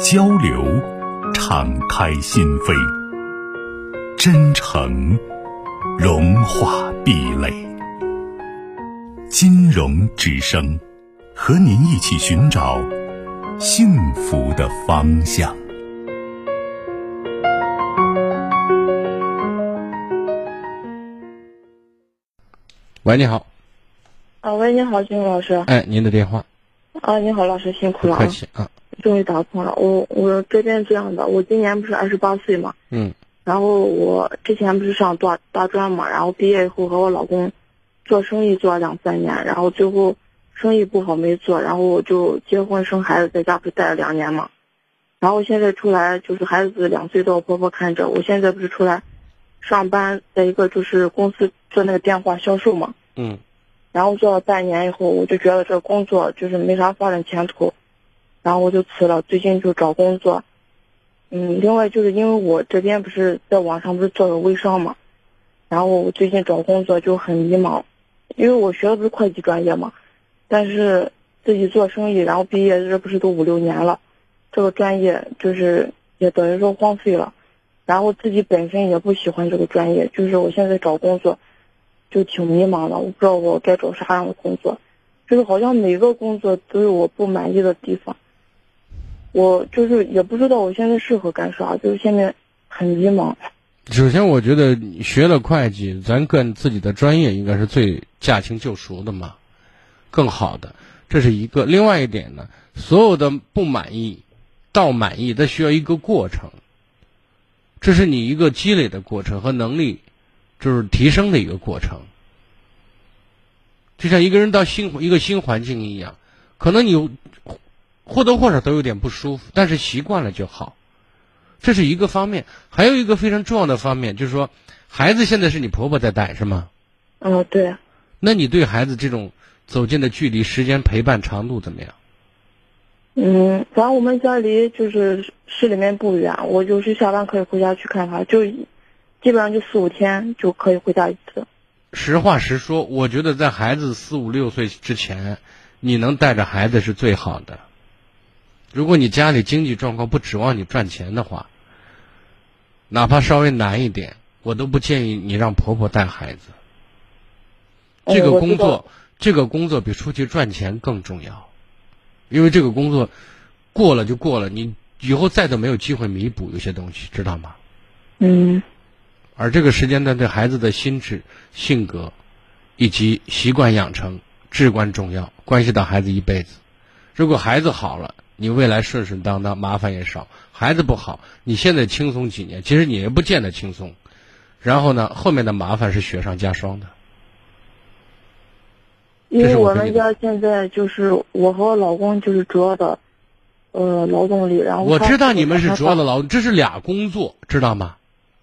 交流，敞开心扉；真诚，融化壁垒。金融之声，和您一起寻找幸福的方向。喂，你好。啊，喂，你好，金融老师。哎，您的电话。啊，你好，老师，辛苦了。不客气啊。终于打通了，我我这边这样的，我今年不是二十八岁嘛，嗯，然后我之前不是上大大专嘛，然后毕业以后和我老公做生意做了两三年，然后最后生意不好没做，然后我就结婚生孩子，在家不是待了两年嘛，然后现在出来就是孩子两岁多，我婆婆看着，我现在不是出来上班，在一个就是公司做那个电话销售嘛，嗯，然后做了半年以后，我就觉得这工作就是没啥发展前途。然后我就辞了，最近就找工作。嗯，另外就是因为我这边不是在网上不是做个微商嘛，然后我最近找工作就很迷茫，因为我学的不是会计专业嘛，但是自己做生意，然后毕业这不是都五六年了，这个专业就是也等于说荒废了，然后自己本身也不喜欢这个专业，就是我现在找工作就挺迷茫的，我不知道我该找啥样的工作，就是好像每个工作都有我不满意的地方。我就是也不知道我现在适合干啥，就是现在很迷茫。首先，我觉得学了会计，咱跟自己的专业应该是最驾轻就熟的嘛，更好的，这是一个。另外一点呢，所有的不满意到满意，它需要一个过程，这是你一个积累的过程和能力，就是提升的一个过程。就像一个人到新一个新环境一样，可能你。或多或少都有点不舒服，但是习惯了就好，这是一个方面。还有一个非常重要的方面，就是说，孩子现在是你婆婆在带，是吗？嗯，对。那你对孩子这种走近的距离、时间陪伴长度怎么样？嗯，反正我们家离就是市里面不远，我就是下班可以回家去看他，就基本上就四五天就可以回家一次。实话实说，我觉得在孩子四五六岁之前，你能带着孩子是最好的。如果你家里经济状况不指望你赚钱的话，哪怕稍微难一点，我都不建议你让婆婆带孩子。这个工作，这个工作比出去赚钱更重要，因为这个工作过了就过了，你以后再都没有机会弥补有些东西，知道吗？嗯。而这个时间段对孩子的心智、性格以及习惯养成至关重要，关系到孩子一辈子。如果孩子好了，你未来顺顺当当，麻烦也少。孩子不好，你现在轻松几年，其实你也不见得轻松。然后呢，后面的麻烦是雪上加霜的。因为我们家现在就是我和我老公就是主要的，呃，劳动力。然后我知道你们是主要的劳动，这是俩工作，知道吗？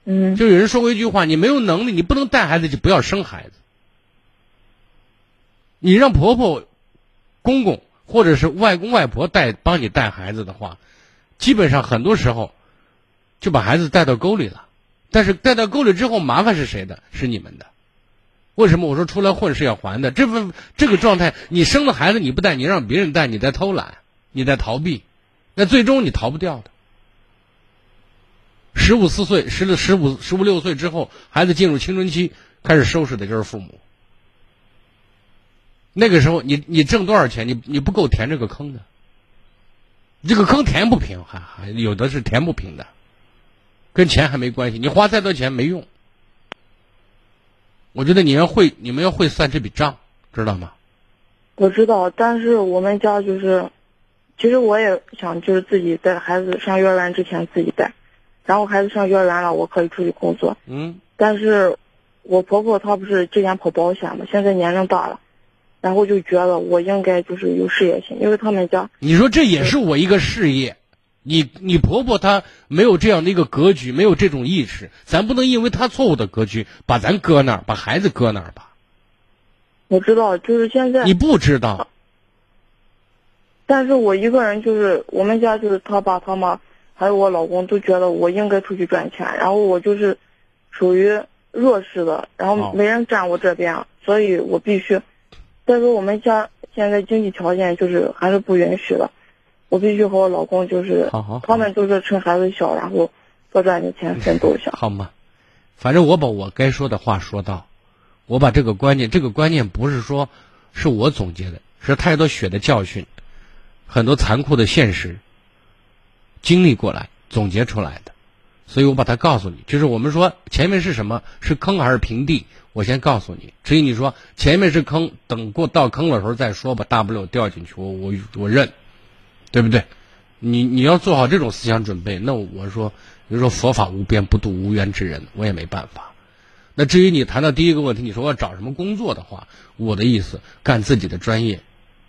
嗯。就有人说过一句话：你没有能力，你不能带孩子，就不要生孩子。你让婆婆、公公。或者是外公外婆带帮你带孩子的话，基本上很多时候就把孩子带到沟里了。但是带到沟里之后，麻烦是谁的？是你们的。为什么我说出来混是要还的？这份这个状态，你生了孩子你不带，你让别人带，你在偷懒，你在逃避，那最终你逃不掉的。十五四岁，十十五十五六岁之后，孩子进入青春期，开始收拾的就是父母。那个时候，你你挣多少钱，你你不够填这个坑的。这个坑填不平，还还有的是填不平的，跟钱还没关系。你花再多钱没用。我觉得你要会，你们要会算这笔账，知道吗？我知道，但是我们家就是，其实我也想就是自己带孩子上幼儿园之前自己带，然后孩子上幼儿园了，我可以出去工作。嗯。但是，我婆婆她不是之前跑保险嘛，现在年龄大了。然后就觉得我应该就是有事业心，因为他们家。你说这也是我一个事业，你你婆婆她没有这样的一个格局，没有这种意识，咱不能因为她错误的格局把咱搁那儿，把孩子搁那儿吧。我知道，就是现在你不知道，但是我一个人就是我们家就是他爸他妈还有我老公都觉得我应该出去赚钱，然后我就是属于弱势的，然哦后没人站我这边，所以我必须。再说我们家现在经济条件就是还是不允许的，我必须和我老公就是好好好他们都是趁孩子小，然后多赚点钱奋斗一下。好吗？反正我把我该说的话说到，我把这个观念，这个观念不是说是我总结的，是太多血的教训，很多残酷的现实经历过来总结出来的，所以我把它告诉你。就是我们说前面是什么，是坑还是平地，我先告诉你。至于你说前面是坑，等过到坑的时候再说吧，大不了掉进去，我我我认，对不对？你你要做好这种思想准备，那我说，比如说佛法无边，不度无缘之人，我也没办法。那至于你谈到第一个问题，你说我找什么工作的话，我的意思干自己的专业，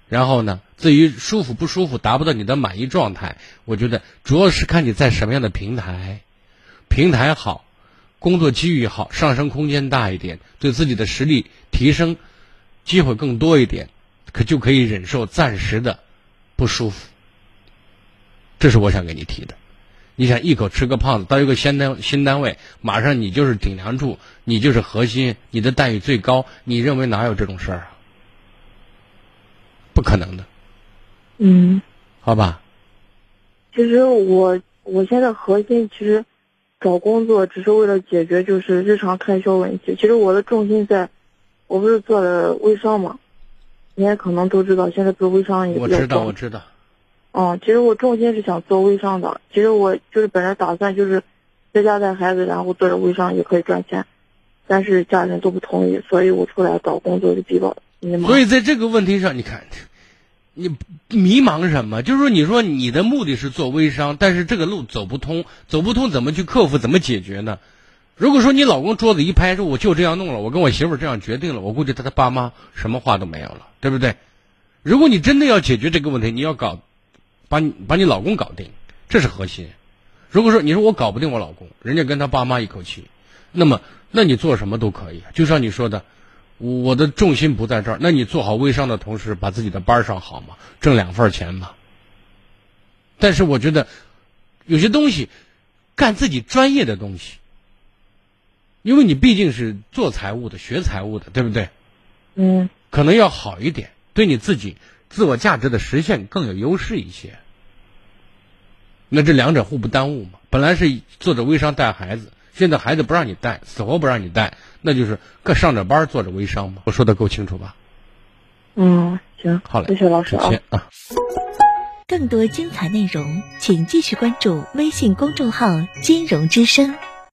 然后呢，至于舒服不舒服，达不到你的满意状态，我觉得主要是看你在什么样的平台，平台好，工作机遇好，上升空间大一点，对自己的实力提升机会更多一点，可就可以忍受暂时的不舒服。这是我想给你提的。你想一口吃个胖子，到一个新单新单位，马上你就是顶梁柱，你就是核心，你的待遇最高，你认为哪有这种事儿啊？不可能的，嗯，好吧？其实我我现在核心其实找工作只是为了解决就是日常开销问题。其实我的重心在，我不是做了微商嘛，你也可能都知道，现在做微商也我知道，我知道。嗯，其实我重心是想做微商的。其实我就是本来打算就是在家带孩子，然后做着微商也可以赚钱，但是家人都不同意，所以我出来找工作就比较迷茫。所以在这个问题上，你看，你迷茫什么？就是说，你说你的目的是做微商，但是这个路走不通，走不通怎么去克服？怎么解决呢？如果说你老公桌子一拍，说我就这样弄了，我跟我媳妇这样决定了，我估计他的爸妈什么话都没有了，对不对？如果你真的要解决这个问题，你要搞，把你把你老公搞定，这是核心。如果说你说我搞不定我老公，人家跟他爸妈一口气，那么那你做什么都可以，就像你说的，我的重心不在这儿。那你做好微商的同时，把自己的班儿上好嘛，挣两份儿钱嘛。但是我觉得有些东西，干自己专业的东西，因为你毕竟是做财务的、学财务的，对不对？嗯可能要好一点，对你自己自我价值的实现更有优势一些。那这两者互不耽误嘛。本来是做着微商带孩子，现在孩子不让你带，死活不让你带，那就是各上着班做着微商嘛。我说的够清楚吧？嗯，行，好嘞，谢谢老师啊。再见啊。更多精彩内容，请继续关注微信公众号“金融之声”。